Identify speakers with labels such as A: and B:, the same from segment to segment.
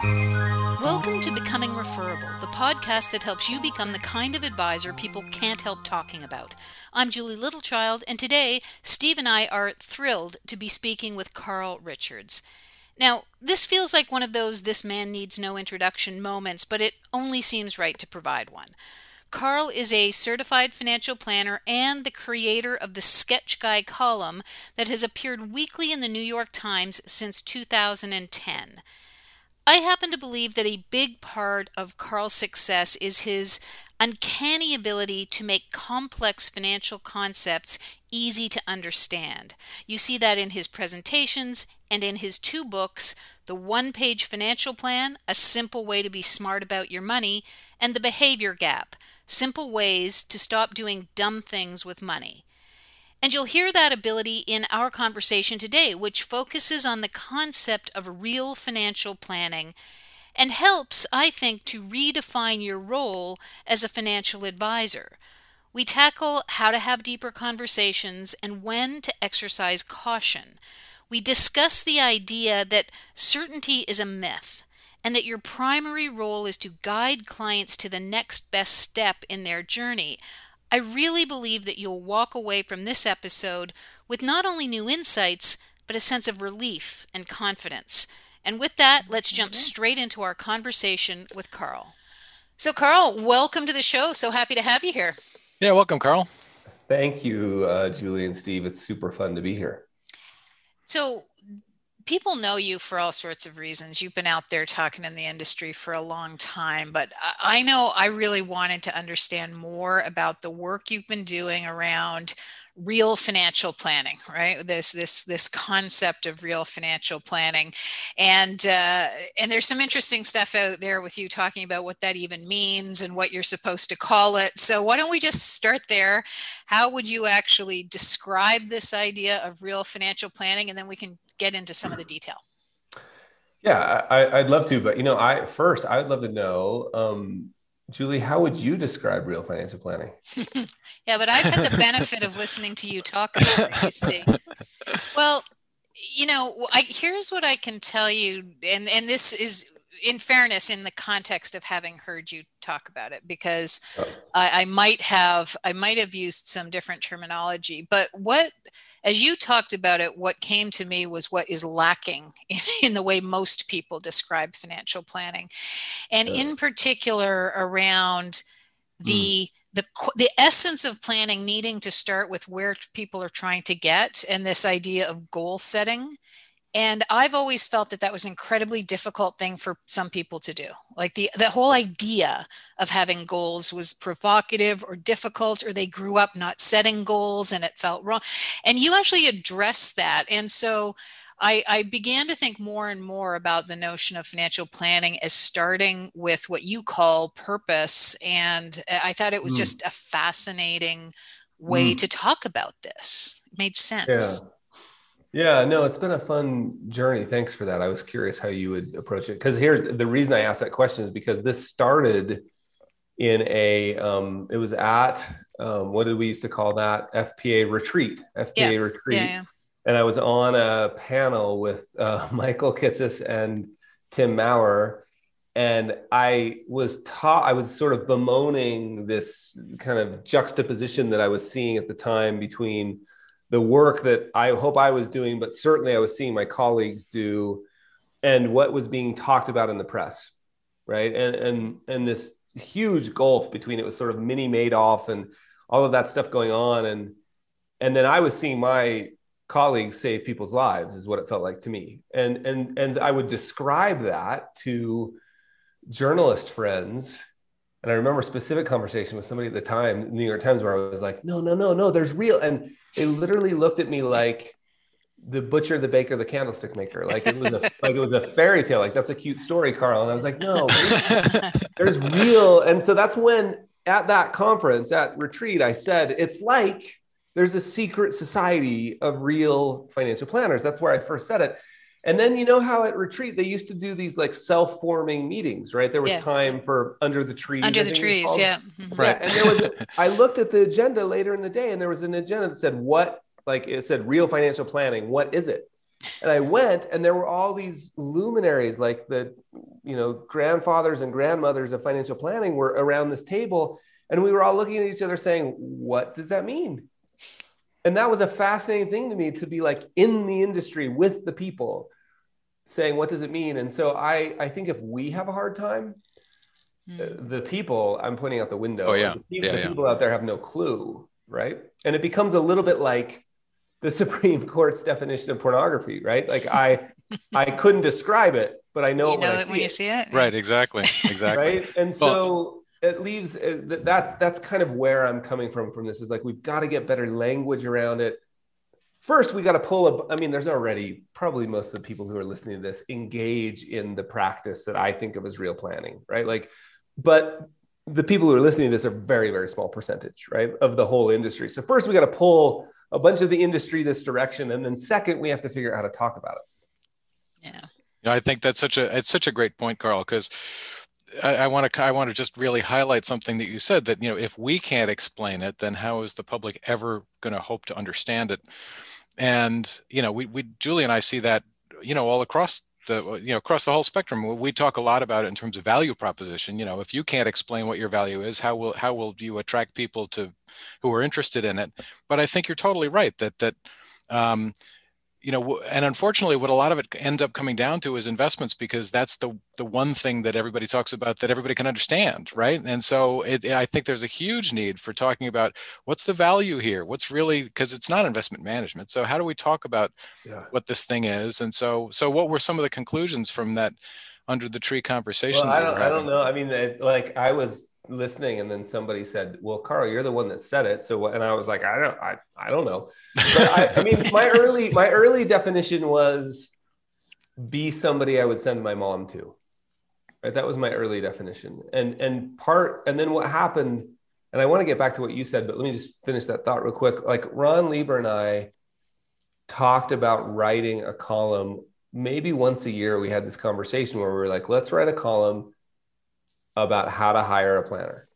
A: Welcome to Becoming Referable, the podcast that helps you become the kind of advisor people can't help talking about. I'm Julie Littlechild, and today Steve and I are thrilled to be speaking with Carl Richards. Now, this feels like one of those this man needs no introduction moments, but it only seems right to provide one. Carl is a certified financial planner and the creator of the Sketch Guy column that has appeared weekly in the New York Times since 2010. I happen to believe that a big part of Carl's success is his uncanny ability to make complex financial concepts easy to understand. You see that in his presentations and in his two books The One Page Financial Plan A Simple Way to Be Smart About Your Money, and The Behavior Gap Simple Ways to Stop Doing Dumb Things with Money. And you'll hear that ability in our conversation today, which focuses on the concept of real financial planning and helps, I think, to redefine your role as a financial advisor. We tackle how to have deeper conversations and when to exercise caution. We discuss the idea that certainty is a myth and that your primary role is to guide clients to the next best step in their journey. I really believe that you'll walk away from this episode with not only new insights, but a sense of relief and confidence. And with that, let's jump straight into our conversation with Carl. So, Carl, welcome to the show. So happy to have you here.
B: Yeah, welcome, Carl.
C: Thank you, uh, Julie and Steve. It's super fun to be here.
A: So, people know you for all sorts of reasons. You've been out there talking in the industry for a long time, but I know I really wanted to understand more about the work you've been doing around real financial planning right? This this this concept of real financial planning. And uh, and there's some interesting stuff out there with you talking about what that even means and what you're supposed to call it. So why don't we just start there? How would you actually describe this idea of real financial planning? And then we can get into some of the detail
C: yeah I, would love to but you know i first i'd love to know um, Julie, how would you describe real financial planning?
A: yeah, but I've had the benefit of listening to you talk about it, you see. Well, you know, I, here's what I can tell you, and, and this is in fairness in the context of having heard you talk about it because oh. I, I, might have i might have used some different terminology but what as you talked about it what came to me was what is lacking in, in the way most people describe financial planning and in particular around the mm. the the essence of planning needing to start with where people are trying to get and this idea of goal setting and i've always felt that that was an incredibly difficult thing for some people to do like the the whole idea of having goals was provocative or difficult or they grew up not setting goals and it felt wrong and you actually address that and so I, I, began to think more and more about the notion of financial planning as starting with what you call purpose. And I thought it was mm. just a fascinating way mm. to talk about this. It made sense.
C: Yeah. Yeah, no, it's been a fun journey. Thanks for that. I was curious how you would approach it because here's the reason I asked that question is because this started in a um, it was at um, what did we used to call that FPA retreat FPA yeah. retreat, yeah, yeah. and I was on a panel with uh, Michael Kitces and Tim Maurer, and I was taught I was sort of bemoaning this kind of juxtaposition that I was seeing at the time between the work that I hope I was doing, but certainly I was seeing my colleagues do, and what was being talked about in the press, right? And and and this huge gulf between it was sort of Bernie Madoff and all of that stuff going on, and and then I was seeing my colleagues save people's lives is what it felt like to me, and and and I would describe that to journalist friends and I remember a specific conversation with somebody at the time, New York Times, where I was like, no, no, no, no, there's real. And they literally looked at me like the butcher, the baker, the candlestick maker. Like it was a like it was a fairy tale. Like that's a cute story, Carl. And I was like, no, there's real. And so that's when at that conference, at retreat, I said, it's like there's a secret society of real financial planners. That's where I first said it. And then you know how at retreat they used to do these like self-forming meetings, right? There was yeah. time for under the trees.
A: Under the trees, yeah.
C: Mm-hmm. Right. And there was I looked at the agenda later in the day and there was an agenda that said what like it said real financial planning, what is it? And I went and there were all these luminaries like the you know grandfathers and grandmothers of financial planning were around this table and we were all looking at each other saying what does that mean and that was a fascinating thing to me to be like in the industry with the people saying what does it mean? And so i i think if we have a hard time mm. the people i'm pointing out the window
B: oh yeah.
C: the, people,
B: yeah,
C: the
B: yeah.
C: people out there have no clue right? And it becomes a little bit like the supreme court's definition of pornography right? Like i i couldn't describe it but i know,
A: you know
C: it when,
A: it when you see it?
B: Right exactly exactly.
C: Right? And so it leaves that's that's kind of where i'm coming from from this is like we've got to get better language around it. First we got to pull a i mean there's already probably most of the people who are listening to this engage in the practice that i think of as real planning right? Like but the people who are listening to this are very very small percentage right of the whole industry. So first we got to pull a bunch of the industry this direction and then second we have to figure out how to talk about
A: it. Yeah.
B: Yeah i think that's such a it's such a great point carl because I, want to I want to just really highlight something that you said that you know if we can't explain it, then how is the public ever going to hope to understand it? And you know, we we Julie and I see that you know all across the you know across the whole spectrum. We talk a lot about it in terms of value proposition. You know, if you can't explain what your value is, how will how will you attract people to who are interested in it? But I think you're totally right that that um, you know, and unfortunately, what a lot of it ends up coming down to is investments because that's the the one thing that everybody talks about that everybody can understand, right? And so it, I think there's a huge need for talking about what's the value here, what's really because it's not investment management. So how do we talk about yeah. what this thing is? And so so what were some of the conclusions from that under the tree conversation?
C: Well, I don't I don't know. I mean, like I was listening and then somebody said well carl you're the one that said it. So and i was like i don't i, I don't know. I, I, mean my early my early definition was be somebody i would send my mom to. Right? That was my early definition. And and part and then what happened and i want to get back to what you said but let me just finish that thought real quick. Like ron lieber and i talked about writing a column maybe once a year. We had this conversation where we were like let's write a column about how to hire a planner.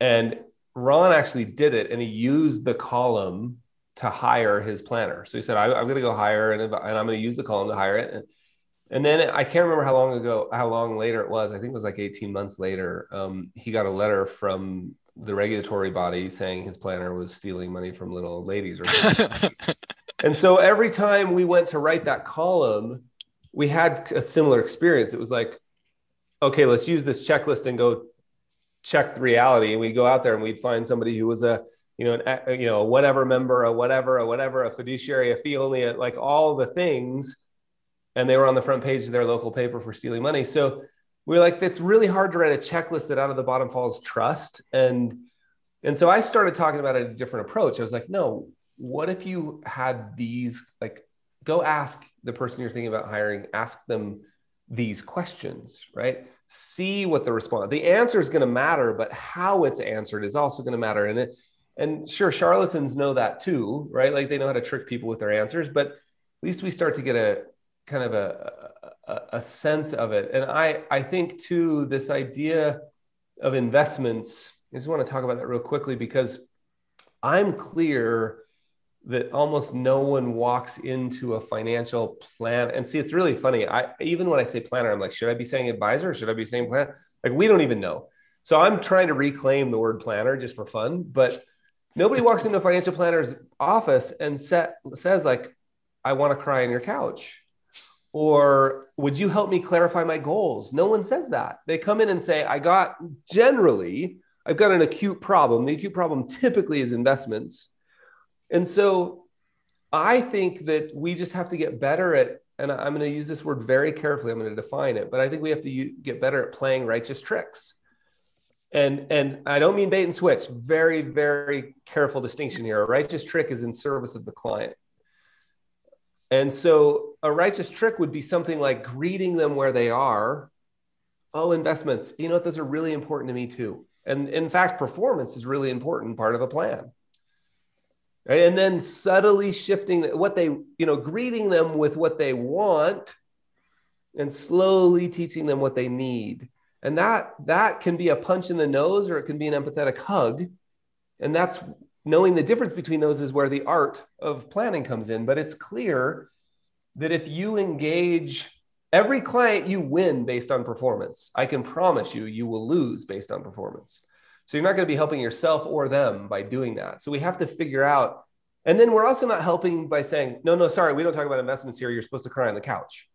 C: And Ron actually did it and he used the column to hire his planner. So he said, I, am going to go hire and, and I'm going to use the column to hire it. And, and then I can't remember how long ago, how long later it was. I think it was like 18 months later. Um, he got a letter from the regulatory body saying his planner was stealing money from little old ladies. Or and so every time we went to write that column, we had a similar experience. It was like, okay, let's use this checklist and go check the reality. And we go out there and we'd find somebody who was a, you know, an, you know, whatever member, a whatever, a whatever, a fiduciary, a fee only, a, like all the things. And they were on the front page of their local paper for stealing money. So we are like, it's really hard to write a checklist that out of the bottom falls trust. And and so I started talking about a different approach. I was like, no, what if you had these like go ask the person you're thinking about hiring, ask them these questions, right? See what the response. The answer is going to matter, but how it's answered is also going to matter. And it, and sure, charlatans know that too, right? Like they know how to trick people with their answers, but at least we start to get a kind of a, a, a sense of it. And I I think too this idea of investments. I just want to talk about that real quickly because I'm clear that almost no one walks into a financial plan. And see it's really funny. I even when i say planner i'm like should i be saying advisor? Should i be saying plan? Like we don't even know. So i'm trying to reclaim the word planner just for fun but nobody walks into a financial planner's office and set, says like i want to cry on your couch or would you help me clarify my goals? No one says that. They come in and say i got generally i've got an acute problem. The acute problem typically is investments and so I think that we just have to get better at, and I'm going to use this word very carefully. I'm going to define it, but I think we have to get better at playing righteous tricks. And, and I don't mean bait and switch. Very, very careful distinction here. A righteous trick is in service of the client. And so a righteous trick would be something like greeting them where they are. Oh, investments. You know what? Those are really important to me too. And in fact, performance is really important part of a plan right? And then subtly shifting what they, you know, greeting them with what they want and slowly teaching them what they need. And that that can be a punch in the nose or it can be an empathetic hug. And that's knowing the difference between those is where the art of planning comes in. But it's clear that if you engage Every client you win based on performance. I can promise you, you will lose based on performance. So you're not going to be helping yourself or them by doing that. So we have to figure out. And then we're also not helping by saying, no, no, sorry, we don't talk about investments here. You're supposed to cry on the couch.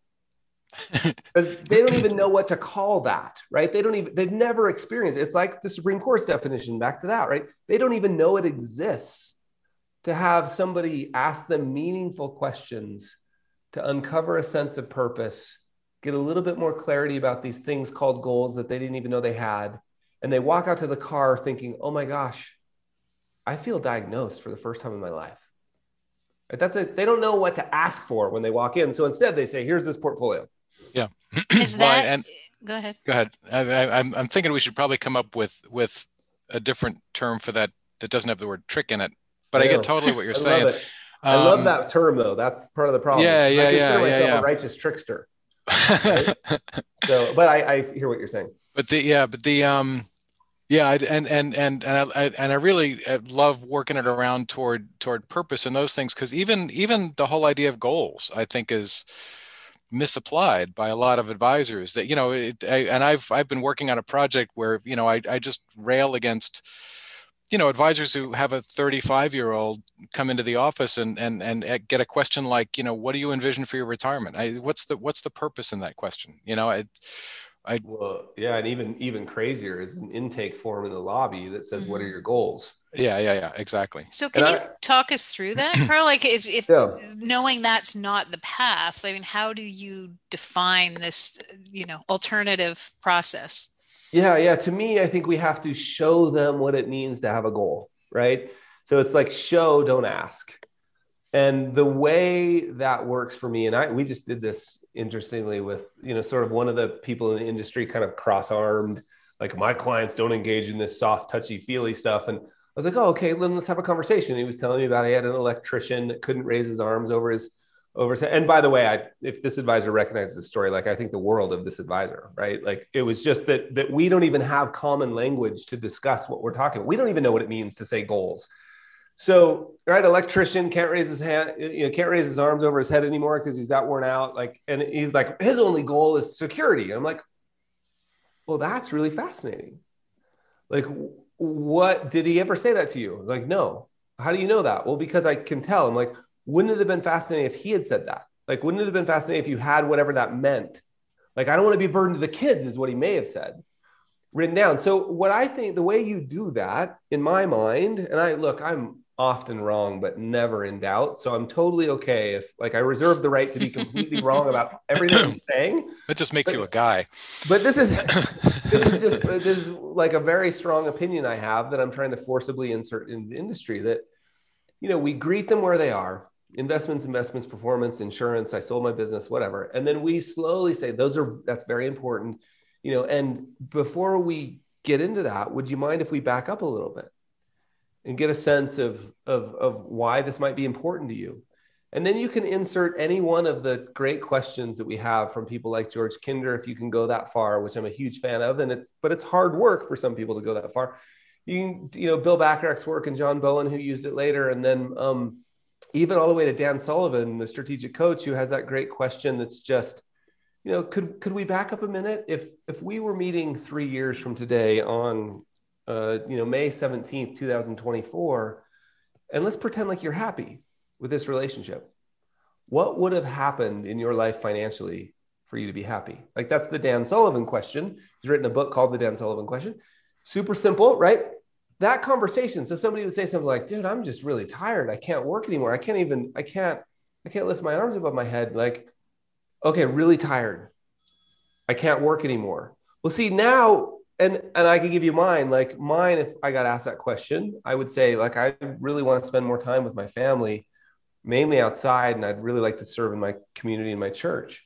C: Because they don't even know what to call that, right? They don't even, they've never experienced it. It's like the Supreme Court's definition, back to that, right? They don't even know it exists to have somebody ask them meaningful questions to uncover a sense of purpose, get a little bit more clarity about these things called goals that they didn't even know they had. And they walk out to the car thinking, oh my gosh, I feel diagnosed for the first time in my life. That's a, they don't know what to ask for when they walk in. So instead, they say, here's this portfolio.
B: Yeah.
A: Is that, well, and, go ahead.
B: Go ahead. I, I, I'm, I'm thinking we should probably come up with, with a different term for that that doesn't have the word trick in it. But I, I get totally what you're saying.
C: I love um, that term though. That's part of the problem.
B: Yeah, yeah, I yeah, yeah, yeah.
C: A righteous trickster. Right? so, but I, I hear what you're saying.
B: But the yeah, but the um, yeah, and and and and I and I really uh, love working it around toward toward purpose and those things because even even the whole idea of goals, I think, is misapplied by a lot of advisors. That you know, it, I, and I've I've been working on a project where you know I I just rail against you know advisors who have a 35 year old come into the office and and and get a question like you know what do you envision for your retirement I, what's the what's the purpose in that question you know I, I
C: well yeah and even even crazier is an intake form in the lobby that says mm-hmm. what are mm-hmm. your goals
B: yeah yeah yeah exactly
A: so can and you I, talk us through that carl like if, if yeah. knowing that's not the path i mean how do you define this you know alternative process
C: yeah, yeah. To me, I think we have to show them what it means to have a goal, right? So it's like show, don't ask. And the way that works for me, and I we just did this interestingly with, you know, sort of one of the people in the industry kind of cross-armed, like my clients don't engage in this soft, touchy, feely stuff. And I was like, oh, okay, then let's have a conversation. He was telling me about he had an electrician that couldn't raise his arms over his over and by the way i if this advisor recognizes the story like i think the world of this advisor right? Like it was just that that we don't even have common language to discuss what we're talking about. We don't even know what it means to say goals. So right electrician can't raise his hand you know can't raise his arms over his head anymore because he's that worn out like and he's like his only goal is security. I'm like well that's really fascinating. Like what did he ever say that to you? Like no. How do you know that? Well because i can tell. I'm like wouldn't it have been fascinating if he had said that? Like, wouldn't it have been fascinating if you had whatever that meant? Like, I don't want to be burdened to the kids, is what he may have said written down. So, what I think the way you do that in my mind, and I look, I'm often wrong, but never in doubt. So I'm totally okay if like I reserve the right to be completely wrong about everything I'm saying.
B: That just makes but, you a guy.
C: But this is this is just this is like a very strong opinion I have that I'm trying to forcibly insert in the industry that you know we greet them where they are investments, investments, performance, insurance, I sold my business, whatever. And then we slowly say, those are, that's very important, you know, and before we get into that, would you mind if we back up a little bit and get a sense of, of, of why this might be important to you? And then you can insert any one of the great questions that we have from people like George Kinder, if you can go that far, which I'm a huge fan of. And it's, but it's hard work for some people to go that far. You can, you know, Bill Bachrach's work and John Bowen, who used it later. And then, um, even all the way to Dan Sullivan, the strategic coach, who has that great question that's just, you know, could could we back up a minute? If if we were meeting three years from today on uh, you know, May 17th, 2024, and let's pretend like you're happy with this relationship. What would have happened in your life financially for you to be happy? Like that's the Dan Sullivan question. He's written a book called The Dan Sullivan Question. Super simple, right? That conversation. So somebody would say something like dude i'm just really tired. I can't work anymore. I can't even i can't i can't lift my arms above my head. Like okay really tired. I can't work anymore. Well see now and and i can give you mine. Like mine if i got asked that question i would say like i really want to spend more time with my family mainly outside and i'd really like to serve in my community and my church.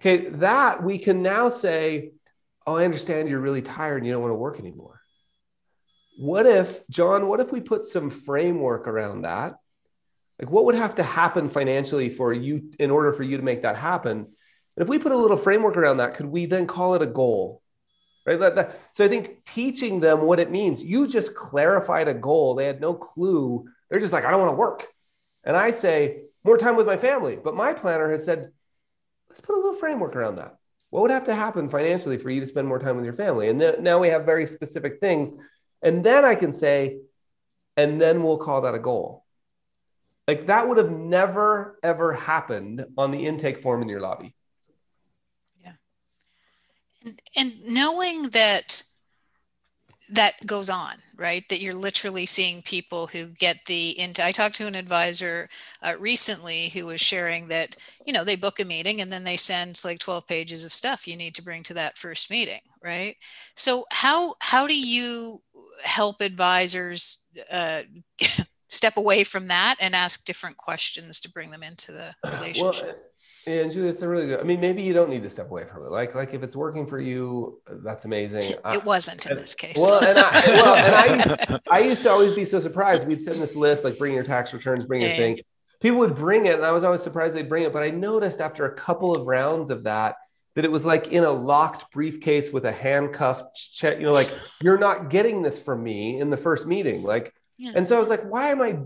C: Okay that we can now say oh i understand you're really tired and you don't want to work anymore what if, John, what if we put some framework around that? Like, what would have to happen financially for you in order for you to make that happen? And if we put a little framework around that, could we then call it a goal? Right. So I think teaching them what it means, you just clarified a goal. They had no clue. They're just like, I don't want to work. And I say, more time with my family. But my planner has said, let's put a little framework around that. What would have to happen financially for you to spend more time with your family? And now we have very specific things. And then I can say, and then we'll call that a goal. Like that would have never, ever happened on the intake form in your lobby.
A: Yeah. And, and knowing that that goes on, right? That you're literally seeing people who get the into. I talked to an advisor uh, recently who was sharing that you know they book a meeting and then they send like 12 pages of stuff you need to bring to that first meeting, right? So how how do you help advisors uh, step away from that and ask different questions to bring them into the relationship? Well,
C: and Julie, it's a really good. I mean, maybe you don't need to step away from it. Like, like if it's working for you, that's amazing.
A: It wasn't in this case.
C: Well, and I, well, and I, used, I used to always be so surprised. We'd send this list, like bring your tax returns, bring your thing. People would bring it, and I was always surprised they'd bring it. But I noticed after a couple of rounds of that, that it was like in a locked briefcase with a handcuffed check. You know, like you're not getting this from me in the first meeting. Like, yeah. and so I was like, why am I?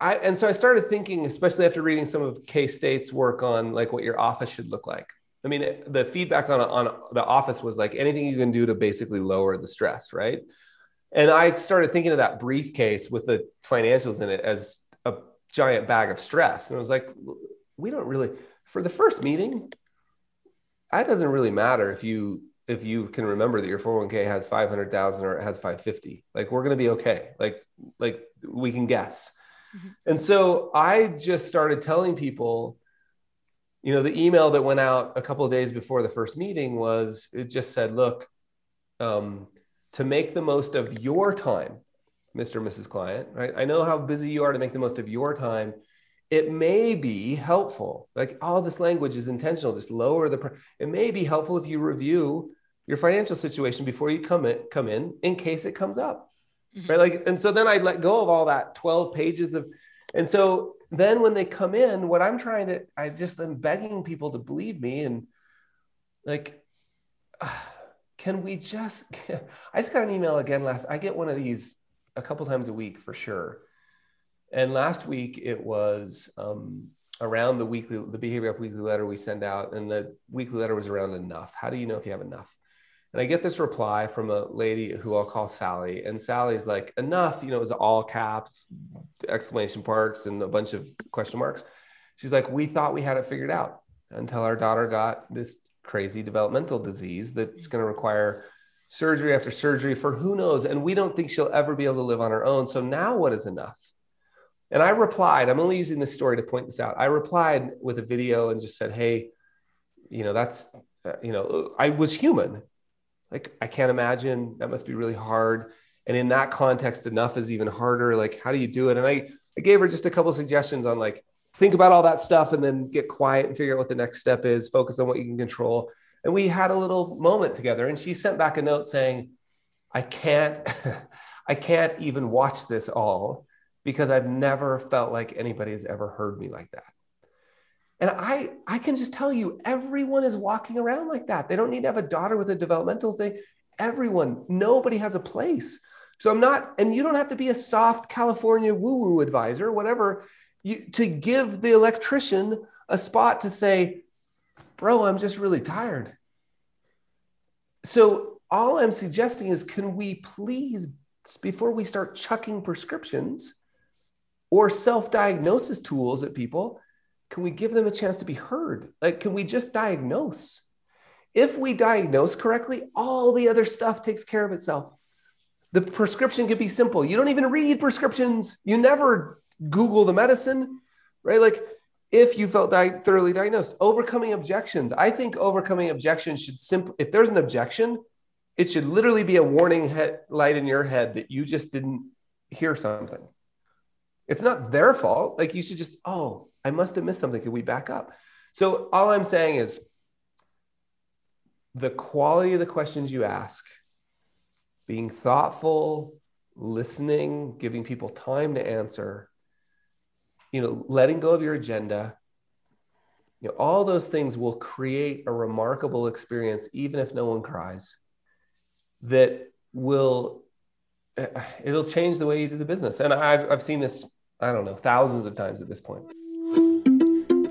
C: I, and so I started thinking, especially after reading some of K State's work on like what your office should look like. I mean, it, the feedback on, on the office was like anything you can do to basically lower the stress, right? And I started thinking of that briefcase with the financials in it as a giant bag of stress. And I was like, we don't really, for the first meeting, it doesn't really matter if you if you can remember that your 401k has 500,000 or it has 550. Like we're going to be okay. Like like we can guess. Mm-hmm. And so I just started telling people, you know, the email that went out a couple of days before the first meeting was it just said, look, um, to make the most of your time, Mr. and Mrs. Client, right? I know how busy you are to make the most of your time. It may be helpful. Like all this language is intentional, just lower the, it may be helpful if you review your financial situation before you come in, come in in case it comes up mm-hmm. right? Like, and so then I let go of all that 12 pages of, and so then when they come in, what I'm trying to, I just am begging people to believe me and like, uh, can we just, I just got an email again last, I get one of these a couple times a week for sure. And last week it was um, around the weekly, the Behavior Gap weekly letter we send out, and the weekly letter was around enough. How do you know if you have enough? And I get this reply from a lady who I'll call Sally. And Sally's like, enough, you know, it was all caps, exclamation marks, and a bunch of question marks. She's like, we thought we had it figured out until our daughter got this crazy developmental disease that's going to require surgery after surgery for who knows. And we don't think she'll ever be able to live on her own. So now what is enough? And I replied, I'm only using this story to point this out. I replied with a video and just said, hey, you know, that's, uh, you know, I was human. Like i can't imagine. That must be really hard. And in that context enough is even harder. Like how do you do it? And i i gave her just a couple suggestions on like think about all that stuff and then get quiet and figure out what the next step is. Focus on what you can control. And we had a little moment together. And she sent back a note saying i can't i can't even watch this all because i've never felt like anybody has ever heard me like that and I, I can just tell you, everyone is walking around like that. They don't need to have a daughter with a developmental thing. Everyone, nobody has a place. So I'm not, and you don't have to be a soft California woo woo advisor, whatever, you, to give the electrician a spot to say, bro, I'm just really tired. So all I'm suggesting is, can we please, before we start chucking prescriptions or self diagnosis tools at people, can we give them a chance to be heard? Like, can we just diagnose? If we diagnose correctly, all the other stuff takes care of itself. The prescription could be simple. You don't even read prescriptions. You never Google the medicine, right? Like, if you felt di- thoroughly diagnosed, overcoming objections. I think overcoming objections should simply, if there's an objection, it should literally be a warning head, light in your head that you just didn't hear something. It's not their fault. Like you should just, oh, I must have missed something. Can we back up? So all I'm saying is the quality of the questions you ask, being thoughtful, listening, giving people time to answer, you know, letting go of your agenda, you know, all those things will create a remarkable experience, even if no one cries, that will it'll change the way you do the business. And I've, I've seen this, I don't know, thousands of times at this point.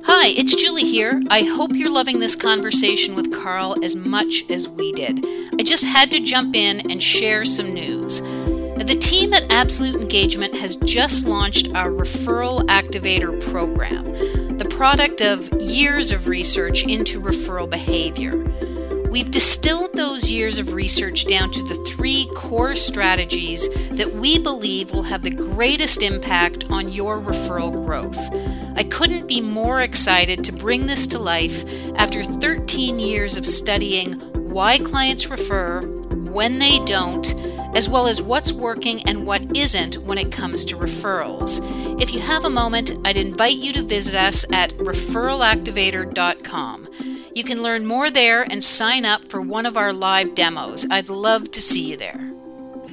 A: Hi, it's Julie here. I hope you're loving this conversation with Carl as much as we did. I just had to jump in and share some news. The team at Absolute Engagement has just launched our Referral Activator program, the product of years of research into referral behavior. We've distilled those years of research down to the three core strategies that we believe will have the greatest impact on your referral growth. I couldn't be more excited to bring this to life after 13 years of studying why clients refer, when they don't, as well as what's working and what isn't when it comes to referrals. If you have a moment, I'd invite you to visit us at referralactivator.com. You can learn more there and sign up for one of our live demos. I'd love to see you there.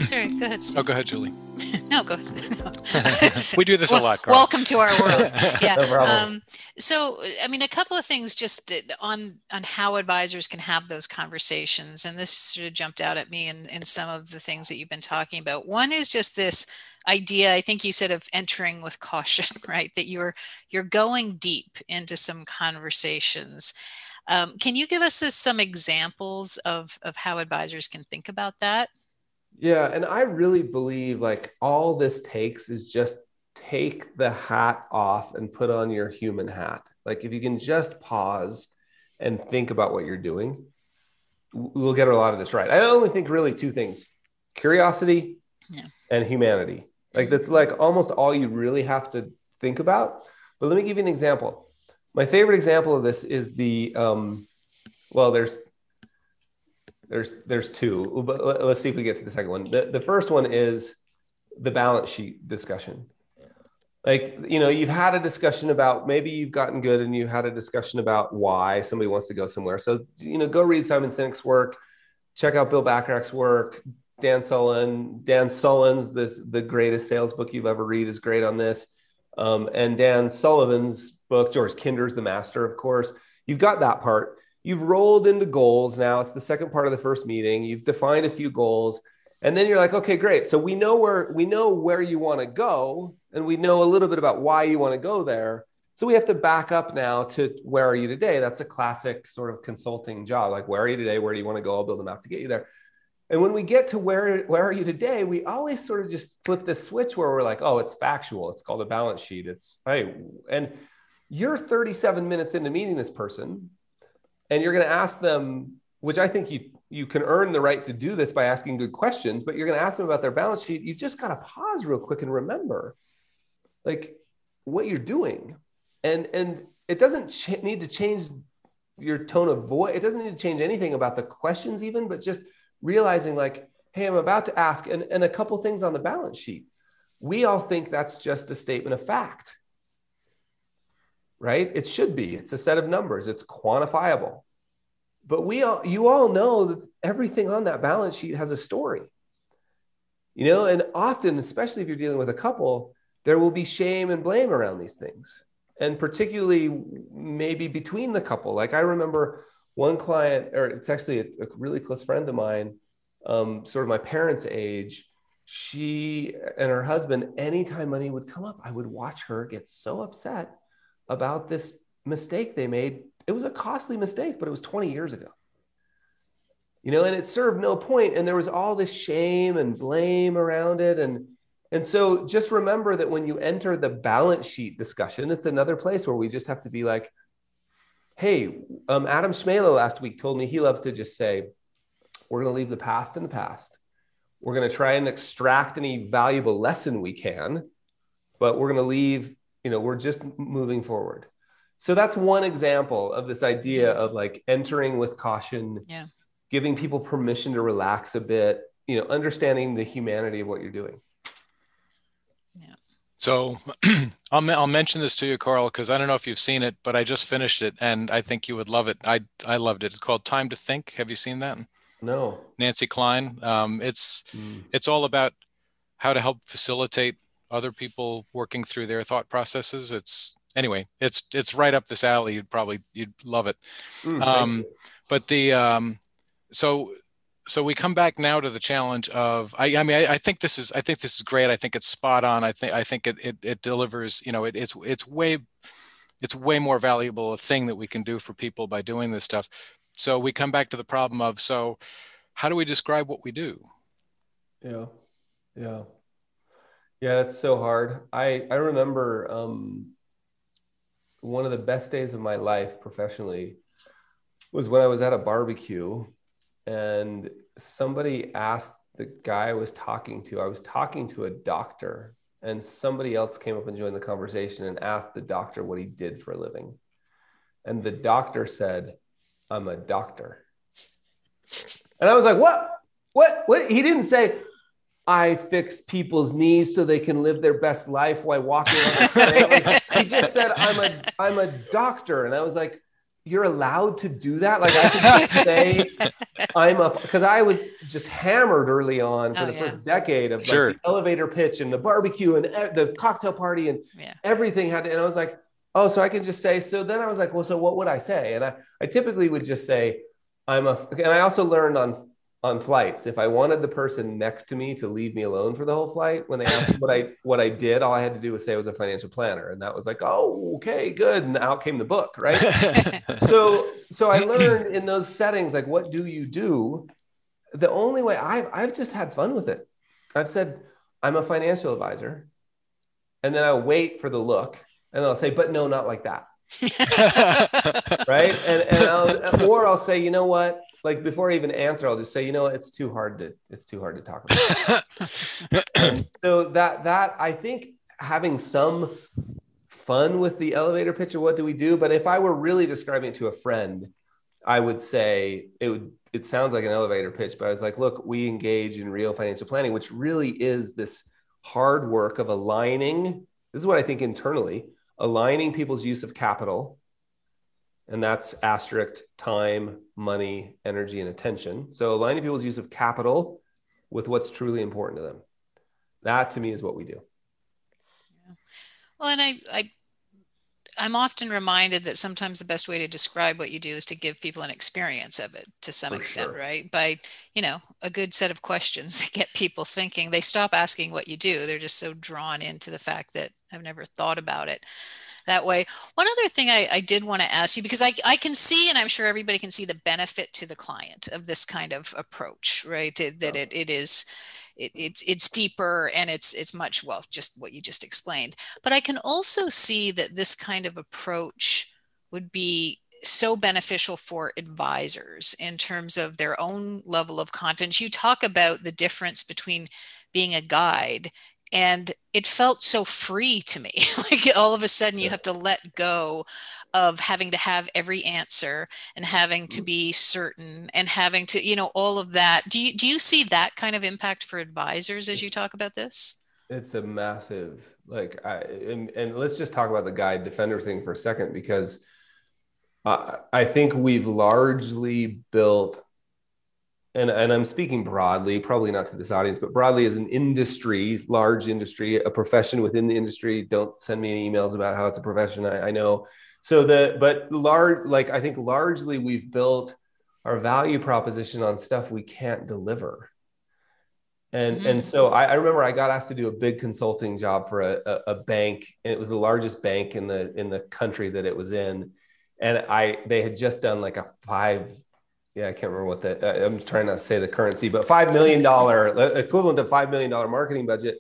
A: Sorry, go ahead. Steve.
B: Oh, go ahead, Julie.
A: no, go ahead.
B: we do this a lot. Carl.
A: Welcome to our world. Yeah.
C: No
A: um, so, I mean, a couple of things just on on how advisors can have those conversations, and this sort of jumped out at me in in some of the things that you've been talking about. One is just this idea. I think you said of entering with caution, right? That you're you're going deep into some conversations. Um, can you give us uh, some examples of, of how advisors can think about that?
C: Yeah, and I really believe like all this takes is just take the hat off and put on your human hat. Like if you can just pause and think about what you're doing, we'll get a lot of this right. I only think really two things: curiosity yeah. and humanity. Like that's like almost all you really have to think about. But let me give you an example. My favorite example of this is the um, well, there's there's there's two, but let's see if we get to the second one. The, the first one is the balance sheet discussion. Like, you know, you've had a discussion about maybe you've gotten good and you had a discussion about why somebody wants to go somewhere. So, you know, go read Simon Sinek's work, check out Bill Bachrach's work, Dan Sullivan, Dan Sullivan's this the greatest sales book you've ever read is great on this. Um, and Dan Sullivan's book, George Kinder's The Master, of course. You've got that part. You've rolled into goals now. It's the second part of the first meeting. You've defined a few goals. And then you're like, okay, great. So we know where we know where you want to go, and we know a little bit about why you want to go there. So we have to back up now to where are you today? That's a classic sort of consulting job. Like, where are you today? Where do you want to go? I'll build a map to get you there. And when we get to where where are you today, we always sort of just flip this switch where we're like, oh, it's factual. It's called a balance sheet. It's hey, and you're 37 minutes into meeting this person, and you're going to ask them, which I think you you can earn the right to do this by asking good questions, but you're going to ask them about their balance sheet. You just got to pause real quick and remember, like what you're doing, and and it doesn't ch- need to change your tone of voice. It doesn't need to change anything about the questions even, but just realizing like, hey, I'm about to ask, and, and a couple things on the balance sheet. We all think that's just a statement of fact, right? It should be. It's a set of numbers. It's quantifiable. But we all, you all know that everything on that balance sheet has a story. You know, and often, especially if you're dealing with a couple, there will be shame and blame around these things. And particularly maybe between the couple. Like I remember one client, or it's actually a, a really close friend of mine, um, sort of my parents' age. She and her husband, anytime money would come up, I would watch her get so upset about this mistake they made. It was a costly mistake, but it was 20 years ago. You know, and it served no point, and there was all this shame and blame around it, and and so just remember that when you enter the balance sheet discussion, it's another place where we just have to be like, hey, um, Adam Schmelo last week told me he loves to just say, we're going to leave the past in the past. We're going to try and extract any valuable lesson we can, but we're going to leave, you know, we're just moving forward. So that's one example of this idea of like entering with caution,
A: yeah.
C: giving people permission to relax a bit, you know, understanding the humanity of what you're doing.
B: Yeah so I'll, I'll mention this to you, Carl, because I don't know if you've seen it, but I just finished it and I think you would love it. I, I loved it. It's called Time to Think. Have you seen that?
C: No.
B: Nancy Kline Um, it's mm. it's all about how to help facilitate other people working through their thought processes. It's anyway, it's it's right up this alley. You'd probably you'd love it. Mm, um, but the um, so so we come back now to the challenge of I, I mean I, I, think this is I think this is great I think it's spot on I think I think it it, it delivers you know it, it's it's way it's way more valuable a thing that we can do for people by doing this stuff so we come back to the problem of so how do we describe what we do
C: yeah yeah yeah that's so hard. I i remember um one of the best days of my life professionally was when i was at a barbecue and somebody asked the guy i was talking to i was talking to a doctor and somebody else came up and joined the conversation and asked the doctor what he did for a living. And the doctor said i'm a doctor. And i was like what? What? What? He didn't say I fix people's knees so they can live their best life while walking on like, he just said, I'm a I'm a doctor. And I was like, you're allowed to do that? Like I could just say I'm a because I was just hammered early on for oh, the yeah. first decade of sure. like the elevator pitch and the barbecue and the cocktail party and yeah. everything had to, and I was like, oh, so I can just say, so then I was like, well, so what would I say? And I, I typically would just say, I'm a, and I also learned on on flights. If i wanted the person next to me to leave me alone for the whole flight when they asked what i what i did all i had to do was say i was a financial planner. And that was like oh okay good. And out came the book right? So so i learned in those settings like what do you do? The only way i've i've just had fun with it. I've said i'm a financial advisor. And then i wait for the look and i'll say but no not like that right and, and I'll, or i'll say you know what like before I even answer, I'll just say, you know, it's too hard to it's too hard to talk about. so that that I think having some fun with the elevator pitch of what do we do, but if I were really describing it to a friend, I would say it would it sounds like an elevator pitch, but I was like, look, we engage in real financial planning, which really is this hard work of aligning. This is what I think internally, aligning people's use of capital and that's asterisk time, money, energy, and attention. So aligning people's use of capital with what's truly important to them. That to me is what we do.
A: Yeah. Well, and I, I, I'm often reminded that sometimes the best way to describe what you do is to give people an experience of it to some For extent, sure. right? By, you know, a good set of questions that get people thinking. They stop asking what you do. They're just so drawn into the fact that I've never thought about it that way. One other thing I, I did want to ask you, because I, I can see, and I'm sure everybody can see the benefit to the client of this kind of approach, right? That, that it, it is, it, it's it's deeper and it's it's much well just what you just explained but i can also see that this kind of approach would be so beneficial for advisors in terms of their own level of confidence you talk about the difference between being a guide and it felt so free to me. Like all of a sudden you have to let go of having to have every answer and having to mm. be certain and having to you know all of that. Do you do you see that kind of impact for advisors as you talk about this?
C: It's a massive like i and, and let's just talk about the guide defender thing for a second because I, I think we've largely built and, and I'm speaking broadly, probably not to this audience, but broadly as an industry, large industry, a profession within the industry. Don't send me any emails about how it's a profession. I, I know. So the but large, like I think largely we've built our value proposition on stuff we can't deliver. And, mm-hmm. and so I, I, remember I got asked to do a big consulting job for a, a, a bank, and it was the largest bank in the in the country that it was in and I they had just done like a five yeah, I can't remember what the, uh, I'm trying to say the currency, but $5 million, equivalent to $5 million marketing budget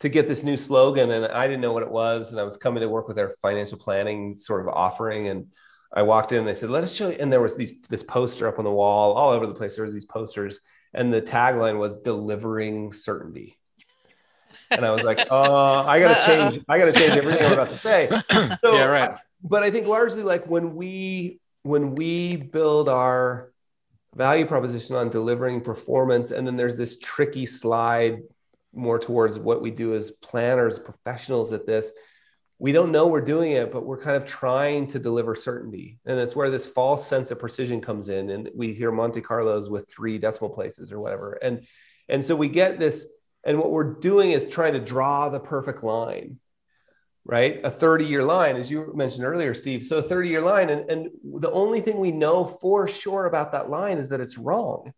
C: to get this new slogan. And I didn't know what it was. And I was coming to work with their financial planning sort of offering. And I walked in and they said, let us show you. And there was these, this poster up on the wall all over the place. There was these posters and the tagline was delivering certainty. And I was like, oh, I got to change. I got to change everything I'm about to say. So, yeah, right. But I think largely like when we, when we build our value proposition on delivering performance. And then there's this tricky slide more towards what we do as planners, professionals at this. We don't know we're doing it, but we're kind of trying to deliver certainty. And it's where this false sense of precision comes in. And we hear Monte Carlos with three decimal places or whatever. And, and so we get this, and what we're doing is trying to draw the perfect line right? A 30 year line, as you mentioned earlier, Steve. So a 30 year line. And, and the only thing we know for sure about that line is that it's wrong.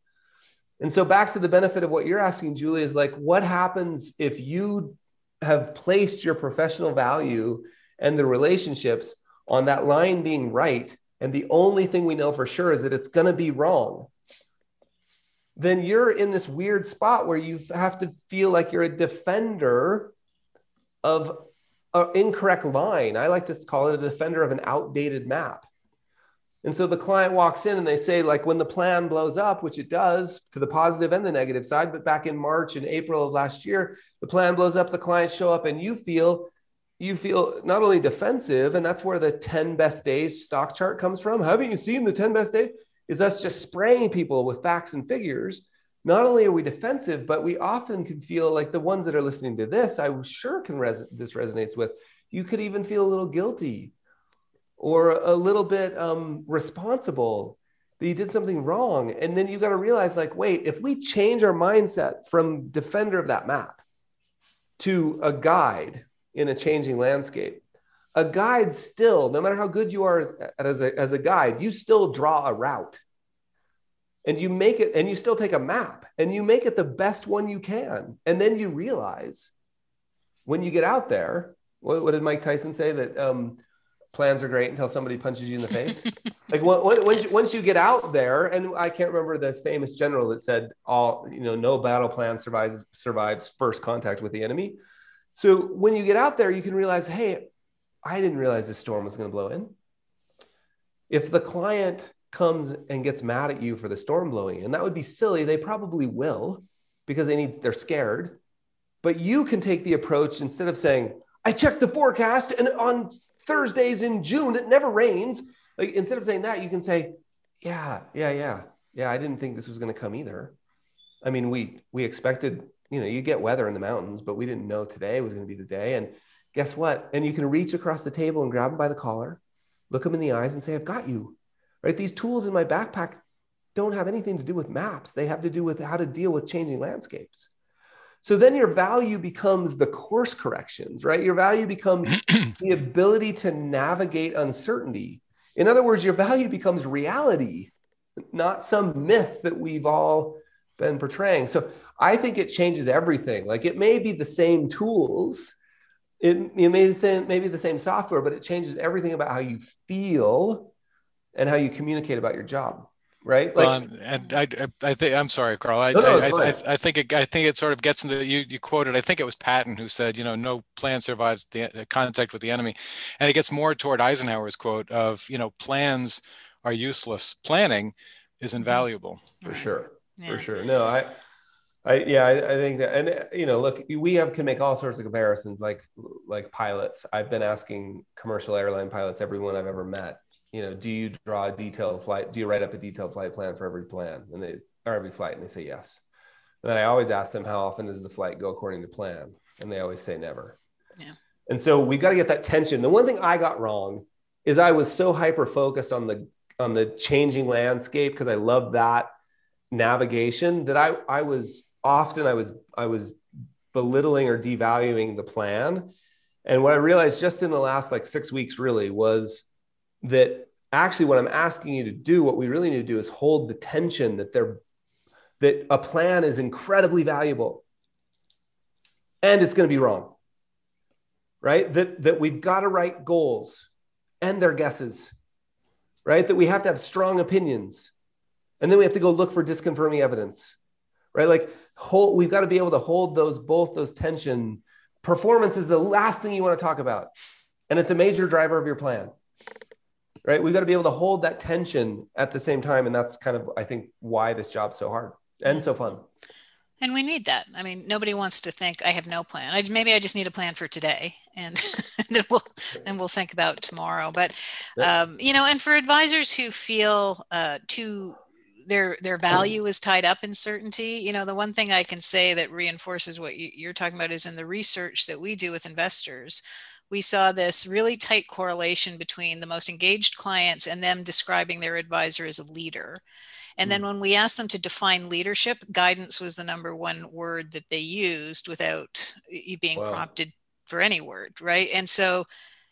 C: And so back to the benefit of what you're asking, Julie, is like, what happens if you have placed your professional value and the relationships on that line being right, and the only thing we know for sure is that it's going to be wrong, then you're in this weird spot where you have to feel like you're a defender of an incorrect line. I like to call it a defender of an outdated map. And so the client walks in and they say, like, when the plan blows up, which it does to the positive and the negative side, but back in March and April of last year, the plan blows up, the clients show up, and you feel you feel not only defensive, and that's where the 10 best days stock chart comes from. Haven't you seen the 10 best days? Is us just spraying people with facts and figures. Not only are we defensive, but we often can feel like the ones that are listening to this, I sure can res- this resonates with. You could even feel a little guilty or a little bit um, responsible that you did something wrong. And then you got to realize, like, wait, if we change our mindset from defender of that map to a guide in a changing landscape, a guide still, no matter how good you are as, as, a, as a guide, you still draw a route. And you make it, and you still take a map and you make it the best one you can. And then you realize when you get out there, what, what did Mike Tyson say? That um, plans are great until somebody punches you in the face. like once, you, once you get out there, and I can't remember the famous general that said all, you know, no battle plan survives survives first contact with the enemy. So when you get out there, you can realize, hey, I didn't realize this storm was going to blow in. If the client comes and gets mad at you for the storm blowing and that would be silly. They probably will because they need they're scared. But you can take the approach instead of saying, I checked the forecast and on Thursdays in June, it never rains. Like instead of saying that, you can say, yeah, yeah, yeah, yeah. I didn't think this was going to come either. I mean, we we expected, you know, you get weather in the mountains, but we didn't know today was going to be the day. And guess what? And you can reach across the table and grab them by the collar, look them in the eyes, and say, "I've got you." Right? These tools in my backpack don't have anything to do with maps. They have to do with how to deal with changing landscapes. So then your value becomes the course corrections, right? Your value becomes the ability to navigate uncertainty. In other words, your value becomes reality, not some myth that we've all been portraying. So I think it changes everything. Like it may be the same tools, it, it may be maybe the same software, but it changes everything about how you feel and how you communicate about your job right?
B: Like, um, and I, I think I'm sorry, Carl. I, no, no, I, I, I, think it, I think it sort of gets into you. You quoted. I think it was Patton who said, you know, no plan survives the contact with the enemy, and it gets more toward Eisenhower's quote of, you know, plans are useless. Planning is mm-hmm. invaluable.
C: For sure, yeah. for sure. No, I. I yeah, I, I, think that, and you know, look, we have can make all sorts of comparisons, like like pilots. I've been asking commercial airline pilots, everyone I've ever met, you know, do you draw a detailed flight? Do you write up a detailed flight plan for every plan and they or every flight? And they say yes. And then I always ask them, how often does the flight go according to plan? And they always say never. Yeah. And so we got to get that tension. The one thing I got wrong is I was so hyper focused on the on the changing landscape because I love that navigation that I I was often I was I was belittling or devaluing the plan. And what I realized just in the last like six weeks really was that actually what I'm asking you to do, what we really need to do is hold the tension that they're that a plan is incredibly valuable and it's going to be wrong. Right? That that we've got to write goals and their guesses. Right? That we have to have strong opinions. And then we have to go look for disconfirming evidence. Right? Like hold, we've got to be able to hold those both those tension. Performance is the last thing you want to talk about. And it's a major driver of your plan right? We've got to be able to hold that tension at the same time. And that's kind of, I think, why this job's so hard and so fun.
A: And we need that. I mean, nobody wants to think I have no plan. I, maybe I just need a plan for today, and, then we'll then we'll think about tomorrow. But um, you know, and for advisors who feel uh, too their their value is tied up in certainty you know the one thing i can say that reinforces what you, are talking about is in the research that we do with investors we saw this really tight correlation between the most engaged clients and them describing their advisor as a leader. And then hmm. when we asked them to define leadership, guidance was the number one word that they used without being wow. prompted for any word, right? And so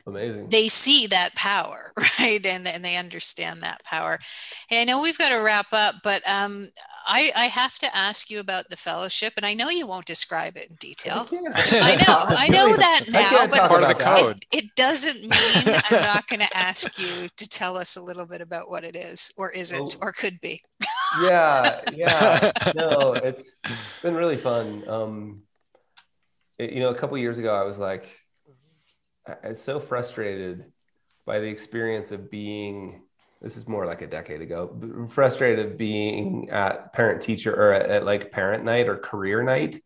C: Amazing.
A: They see that power, right? And, and they understand that power. Hey, I know we've got to wrap up, but um, I, I have to ask you about the fellowship, and I know you won't describe it in detail. I, I know, I know that now, but
B: part of the code.
A: It, it doesn't mean I'm not going to ask you to tell us a little bit about what it is, or isn't, oh. or could be.
C: yeah, yeah. No, it's been really fun. Um, it, you know, a couple years ago, I was like, I was so frustrated by the experience of being this is more like a decade ago frustrated being at parent teacher or at, at, like parent night or career night.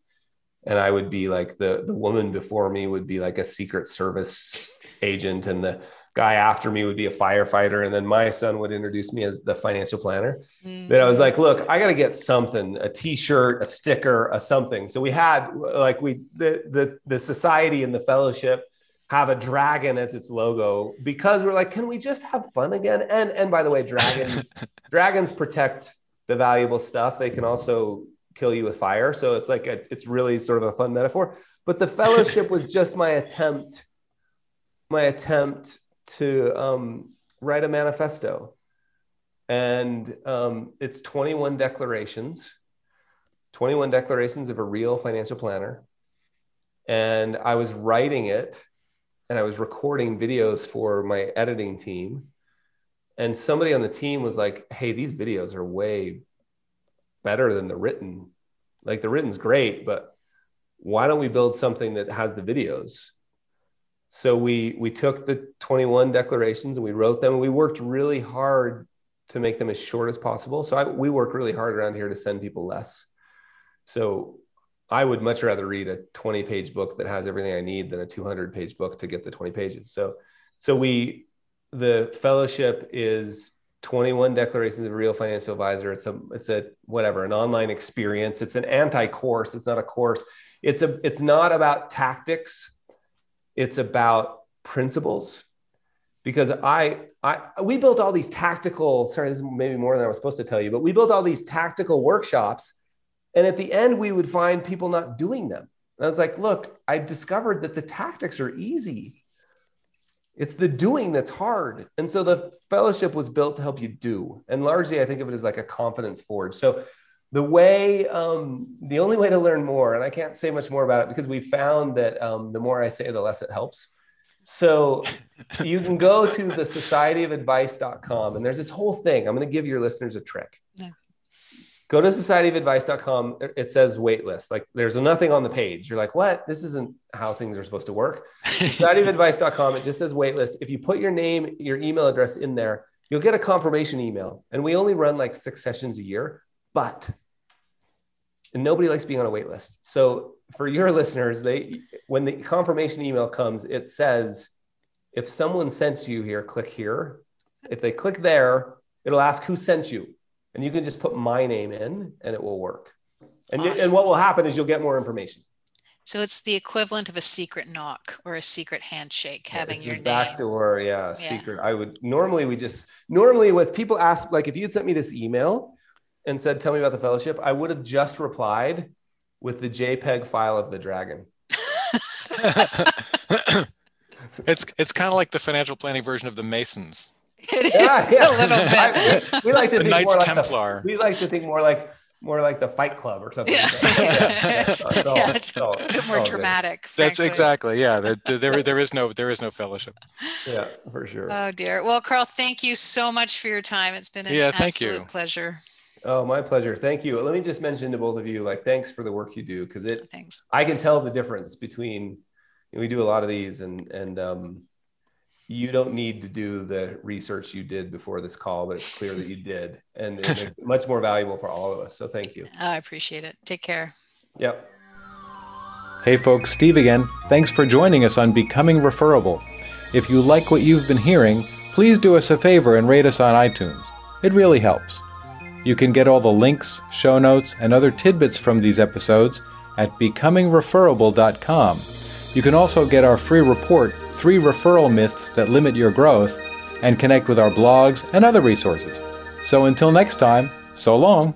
C: And i would be like the the woman before me would be like a secret service agent and the guy after me would be a firefighter. And then my son would introduce me as the financial planner. Mm-hmm. then i was like look i got to get something a t-shirt a sticker a something. So we had like we the the, the society and the fellowship have a dragon as its logo because we're like, can we just have fun again? And and by the way, dragons dragons protect the valuable stuff. They can also kill you with fire. So it's like a, it's really sort of a fun metaphor. But the fellowship was just my attempt, my attempt to um, write a manifesto, and um, it's 21 declarations, 21 declarations of a real financial planner. And I was writing it and I was recording videos for my editing team. And somebody on the team was like, Hey, these videos are way better than the written. Like the written's great, but why don't we build something that has the videos? So we we took the 21 declarations and we wrote them and we worked really hard to make them as short as possible. So I, we work really hard around here to send people less. So I would much rather read a 20 page book that has everything I need than a 200 page book to get the 20 pages. So, so we, the fellowship is 21 declarations of a real financial advisor. It's a, it's a, whatever, an online experience. It's an anti-course. It's not a course. It's a, it's not about tactics. It's about principles because I, I, we built all these tactical, sorry, this is maybe more than I was supposed to tell you, but we built all these tactical workshops and at the end, we would find people not doing them. And I was like, look, I discovered that the tactics are easy. It's the doing that's hard. And so the fellowship was built to help you do. And largely, I think of it as like a confidence forge. So the way, um, the only way to learn more, and I can't say much more about it because we found that um, the more I say, the less it helps. So you can go to the societyofadvice.com and there's this whole thing. I'm going to give your listeners a trick go to societyofadvice.com it says waitlist. Like there's nothing on the page. You're like what? This isn't how things are supposed to work. societyofadvice.com it just says waitlist. If you put your name your email address in there you'll get a confirmation email. And we only run like six sessions a year but nobody likes being on a waitlist. So for your listeners they when the confirmation email comes it says if someone sent you here click here. If they click there it'll ask who sent you and you can just put my name in and it will work. And, awesome. and what will happen is you'll get more information.
A: So it's the equivalent of a secret knock or a secret handshake, having
C: it's
A: your
C: back door, yeah, yeah, secret. I would normally we just normally with people ask like if you had sent me this email and said tell me about the fellowship, I would have just replied with the JPEG file of the dragon.
B: it's it's kind of like the financial planning version of the Masons.
C: Yeah, yeah. a little bit. I, we, like to
B: the
C: think
B: Knights
C: more
B: Templar.
C: Like the, we like to think more like more like the Fight Club or something.
A: Yeah, yeah, it's, yeah, it's a bit more dramatic.
B: That's exactly yeah. There, there, there is no there is no fellowship.
C: Yeah, for sure.
A: Oh dear. Well, Carl, thank you so much for your time. It's been an yeah, thank absolute you. pleasure.
C: Oh, my pleasure. Thank you. Let me just mention to both of you, like, thanks for the work you do because it.
A: Thanks.
C: I can tell the difference between. We do a lot of these, and and um, you don't need to do the research you did before this call, but it's clear that you did, and it's much more valuable for all of us. So thank you.
A: Oh, I appreciate it. Take care.
C: Yep.
B: Hey folks, Steve again. Thanks for joining us on Becoming Referable. If you like what you've been hearing, please do us a favor and rate us on iTunes. It really helps. You can get all the links, show notes, and other tidbits from these episodes at becomingreferable.com. You can also get our free report three referral myths that limit your growth, and connect with our blogs and other resources. So until next time, so long.